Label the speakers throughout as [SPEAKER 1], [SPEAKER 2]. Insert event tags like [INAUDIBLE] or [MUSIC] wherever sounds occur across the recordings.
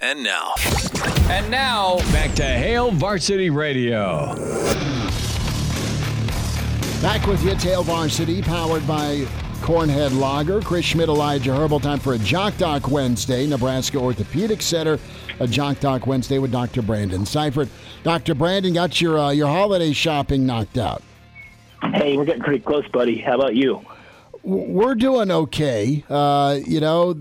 [SPEAKER 1] And now,
[SPEAKER 2] And now,
[SPEAKER 3] Back to Hail Varsity Radio.
[SPEAKER 4] Back with you, Hail Varsity, powered by Cornhead Lager. Chris Schmidt, Elijah Herbal. Time for a Jock Doc Wednesday. Nebraska Orthopedic Center. A Jock Doc Wednesday with Dr. Brandon Seifert. Dr. Brandon got your uh, your holiday shopping knocked out.
[SPEAKER 5] Hey, we're getting pretty close, buddy. How about you?
[SPEAKER 4] We're doing okay. Uh, you know,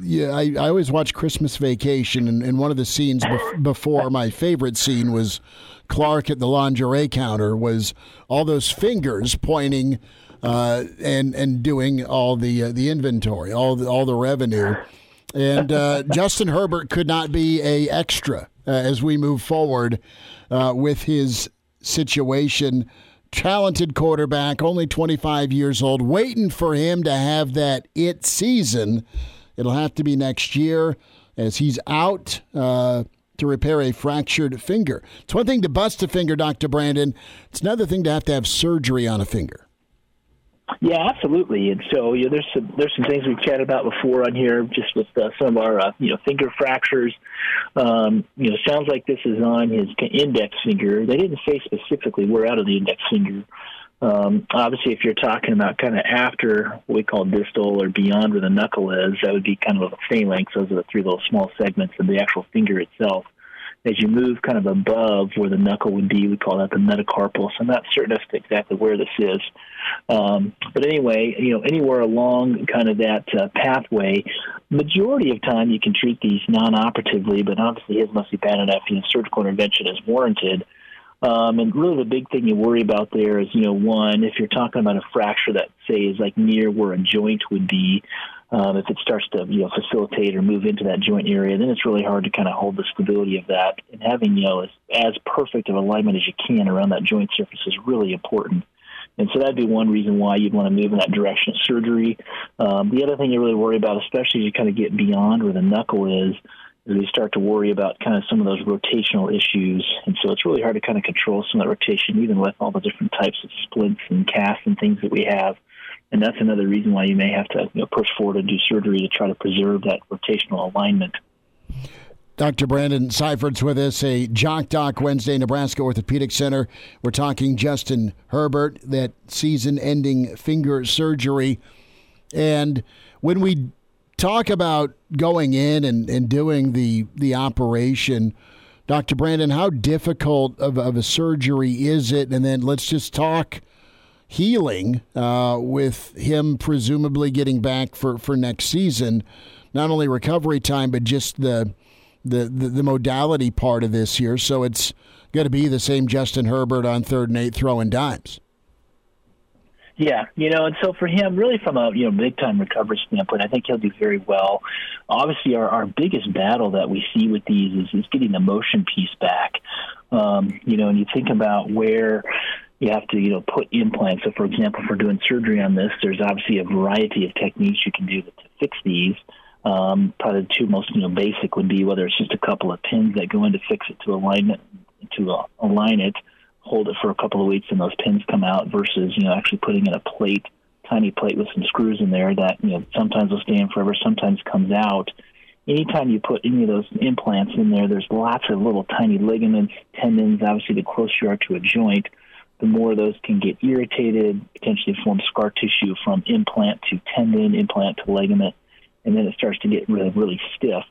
[SPEAKER 4] yeah, I, I always watch Christmas Vacation, and, and one of the scenes bef- before my favorite scene was Clark at the lingerie counter was all those fingers pointing uh, and and doing all the uh, the inventory, all the, all the revenue, and uh, Justin Herbert could not be a extra uh, as we move forward uh, with his situation. Talented quarterback, only 25 years old, waiting for him to have that it season. It'll have to be next year as he's out uh, to repair a fractured finger. It's one thing to bust a finger, Dr. Brandon. It's another thing to have to have surgery on a finger.
[SPEAKER 5] Yeah, absolutely. And so, you know, there's some there's some things we've chatted about before on here, just with uh, some of our uh, you know finger fractures. Um, you know, sounds like this is on his index finger. They didn't say specifically where out of the index finger. Um, obviously, if you're talking about kind of after what we call distal or beyond where the knuckle is, that would be kind of a phalanx. Those are the three little small segments of the actual finger itself. As you move kind of above where the knuckle would be, we call that the metacarpal. So I'm not certain as to exactly where this is. Um, but anyway, you know, anywhere along kind of that uh, pathway, majority of time you can treat these non-operatively, but obviously his must be bad enough. You know, surgical intervention is warranted. Um, and really, the big thing you worry about there is, you know, one, if you're talking about a fracture that, say, is like near where a joint would be, um, if it starts to, you know, facilitate or move into that joint area, then it's really hard to kind of hold the stability of that. And having, you know, as, as perfect of alignment as you can around that joint surface is really important. And so that'd be one reason why you'd want to move in that direction of surgery. Um, the other thing you really worry about, especially as you kind of get beyond where the knuckle is, is we start to worry about kind of some of those rotational issues. And so it's really hard to kind of control some of that rotation, even with all the different types of splints and casts and things that we have. And that's another reason why you may have to you know, push forward and do surgery to try to preserve that rotational alignment.
[SPEAKER 4] Dr. Brandon Seifert's with us, a Jock Doc Wednesday, Nebraska Orthopedic Center. We're talking Justin Herbert, that season ending finger surgery. And when we talk about going in and, and doing the, the operation, Dr. Brandon, how difficult of, of a surgery is it? And then let's just talk healing uh, with him presumably getting back for, for next season. Not only recovery time, but just the the, the, the modality part of this here. So it's going to be the same Justin Herbert on third and eight throwing dimes.
[SPEAKER 5] Yeah, you know, and so for him, really from a you know big time recovery standpoint, I think he'll do very well. Obviously, our, our biggest battle that we see with these is, is getting the motion piece back. Um, you know, and you think about where you have to you know put implants. So, for example, for doing surgery on this, there's obviously a variety of techniques you can do to, fix these. Um, probably the two most you know basic would be whether it's just a couple of pins that go in to fix it to alignment to align it, hold it for a couple of weeks, and those pins come out. Versus you know actually putting in a plate, tiny plate with some screws in there that you know sometimes will stay in forever, sometimes comes out. Anytime you put any of those implants in there, there's lots of little tiny ligaments, tendons. Obviously, the closer you are to a joint, the more those can get irritated, potentially form scar tissue from implant to tendon, implant to ligament and then it starts to get really, really stiff.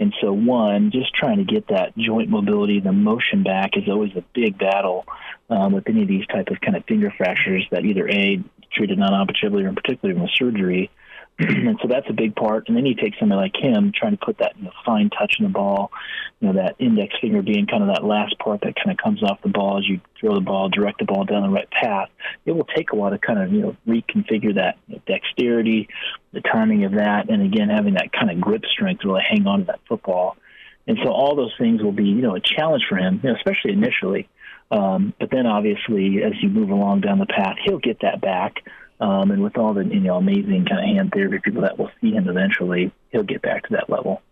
[SPEAKER 5] And so, one, just trying to get that joint mobility, the motion back is always a big battle um, with any of these type of kind of finger fractures that either a treated non-operatively or in particular with surgery. [CLEARS THROAT] and so that's a big part. And then you take somebody like him, trying to put that you know, fine touch in the ball, you know, that index finger being kind of that last part that kind of comes off the ball as you throw the ball, direct the ball down the right path. It will take a while to kind of, you know, reconfigure that you know, dexterity, the timing of that, and again, having that kind of grip strength to really hang on to that football. And so all those things will be, you know, a challenge for him, you know, especially initially. Um, but then obviously, as you move along down the path, he'll get that back. Um, and with all the you know amazing kind of hand therapy people that will see him eventually, he'll get back to that level.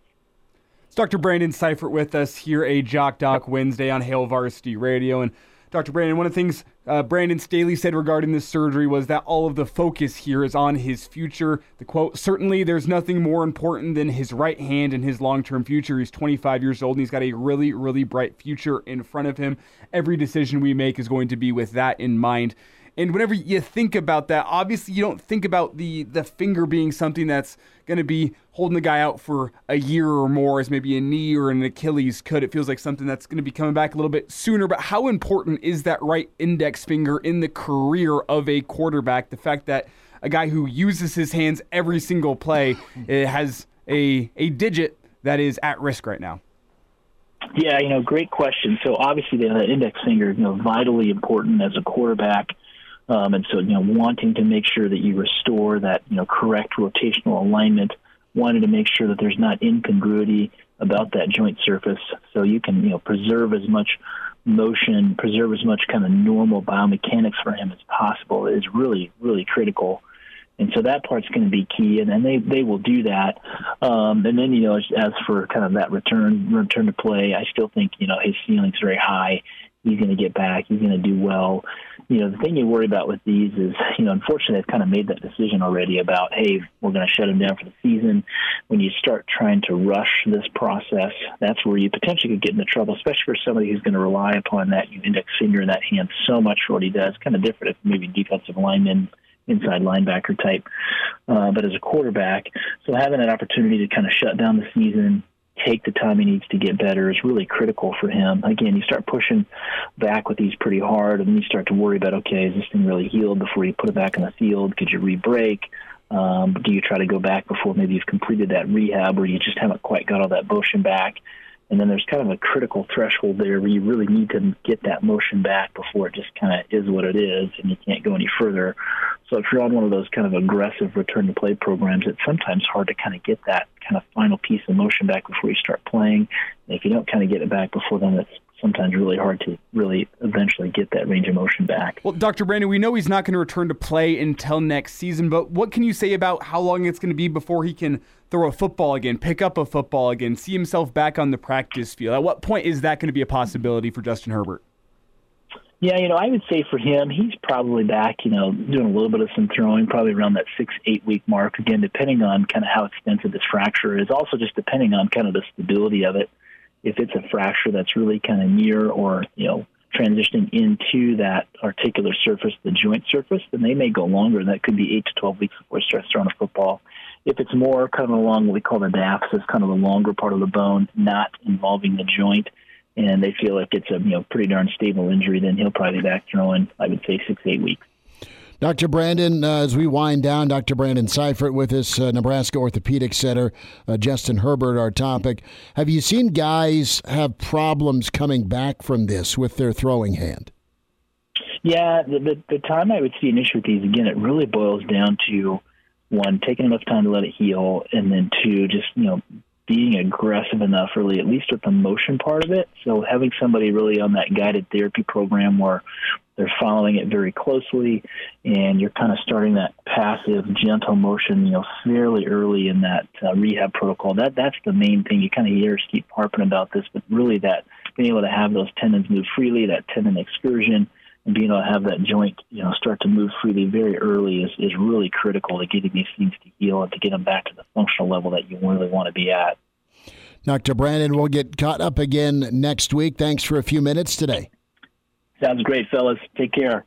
[SPEAKER 1] It's Dr. Brandon Seifert with us here, a Jock Doc Wednesday on Hail Varsity Radio. And Dr. Brandon, one of the things uh, Brandon Staley said regarding this surgery was that all of the focus here is on his future. The quote, certainly there's nothing more important than his right hand and his long term future. He's 25 years old and he's got a really, really bright future in front of him. Every decision we make is going to be with that in mind. And whenever you think about that, obviously you don't think about the the finger being something that's going to be holding the guy out for a year or more, as maybe a knee or an Achilles could. It feels like something that's going to be coming back a little bit sooner. But how important is that right index finger in the career of a quarterback? The fact that a guy who uses his hands every single play [LAUGHS] has a a digit that is at risk right now.
[SPEAKER 5] Yeah, you know, great question. So obviously the index finger, you know, vitally important as a quarterback. Um, and so, you know, wanting to make sure that you restore that, you know, correct rotational alignment, wanting to make sure that there's not incongruity about that joint surface, so you can, you know, preserve as much motion, preserve as much kind of normal biomechanics for him as possible is really, really critical. And so that part's going to be key, and then they they will do that. Um, and then you know, as, as for kind of that return return to play, I still think you know his ceiling's very high he's going to get back. He's going to do well. You know, the thing you worry about with these is, you know, unfortunately, they've kind of made that decision already about, hey, we're going to shut them down for the season. When you start trying to rush this process, that's where you potentially could get into trouble, especially for somebody who's going to rely upon that index finger in that hand so much for what he does. Kind of different if maybe defensive lineman inside linebacker type. Uh, but as a quarterback, so having that opportunity to kind of shut down the season, take the time he needs to get better is really critical for him. Again, you start pushing back with these pretty hard, and then you start to worry about, okay, is this thing really healed before you put it back in the field? Could you re-break? Um, do you try to go back before maybe you've completed that rehab where you just haven't quite got all that motion back? And then there's kind of a critical threshold there where you really need to get that motion back before it just kind of is what it is and you can't go any further. So if you're on one of those kind of aggressive return to play programs, it's sometimes hard to kind of get that kind of final piece of motion back before you start playing. And if you don't kind of get it back before then, it's sometimes really hard to really eventually get that range of motion back.
[SPEAKER 1] Well, Dr. Brandon, we know he's not going to return to play until next season, but what can you say about how long it's going to be before he can throw a football again, pick up a football again, see himself back on the practice field? At what point is that going to be a possibility for Justin Herbert?
[SPEAKER 5] Yeah, you know, I would say for him, he's probably back, you know, doing a little bit of some throwing, probably around that six, eight week mark. Again, depending on kind of how extensive this fracture is, also just depending on kind of the stability of it if it's a fracture that's really kind of near or you know transitioning into that articular surface, the joint surface, then they may go longer. That could be eight to twelve weeks before starts throwing a football. If it's more kind of along what we call the diaphysis, kind of the longer part of the bone, not involving the joint, and they feel like it's a you know pretty darn stable injury, then he'll probably be back throwing. I would say six eight weeks.
[SPEAKER 4] Dr. Brandon, uh, as we wind down, Dr. Brandon Seifert with us, uh, Nebraska Orthopedic Center, uh, Justin Herbert, our topic. Have you seen guys have problems coming back from this with their throwing hand?
[SPEAKER 5] Yeah, the, the, the time I would see an issue with these, again, it really boils down to one, taking enough time to let it heal, and then two, just, you know, being aggressive enough, really, at least with the motion part of it. So having somebody really on that guided therapy program where they're following it very closely, and you're kind of starting that passive, gentle motion, you know, fairly early in that uh, rehab protocol. That that's the main thing. You kind of hear us keep harping about this, but really that being able to have those tendons move freely, that tendon excursion, being able to have that joint, you know, start to move freely very early is is really critical to getting these things to heal and to get them back to the functional level that you really want to be at.
[SPEAKER 4] Dr. Brandon, we'll get caught up again next week. Thanks for a few minutes today.
[SPEAKER 5] Sounds great, fellas. Take care.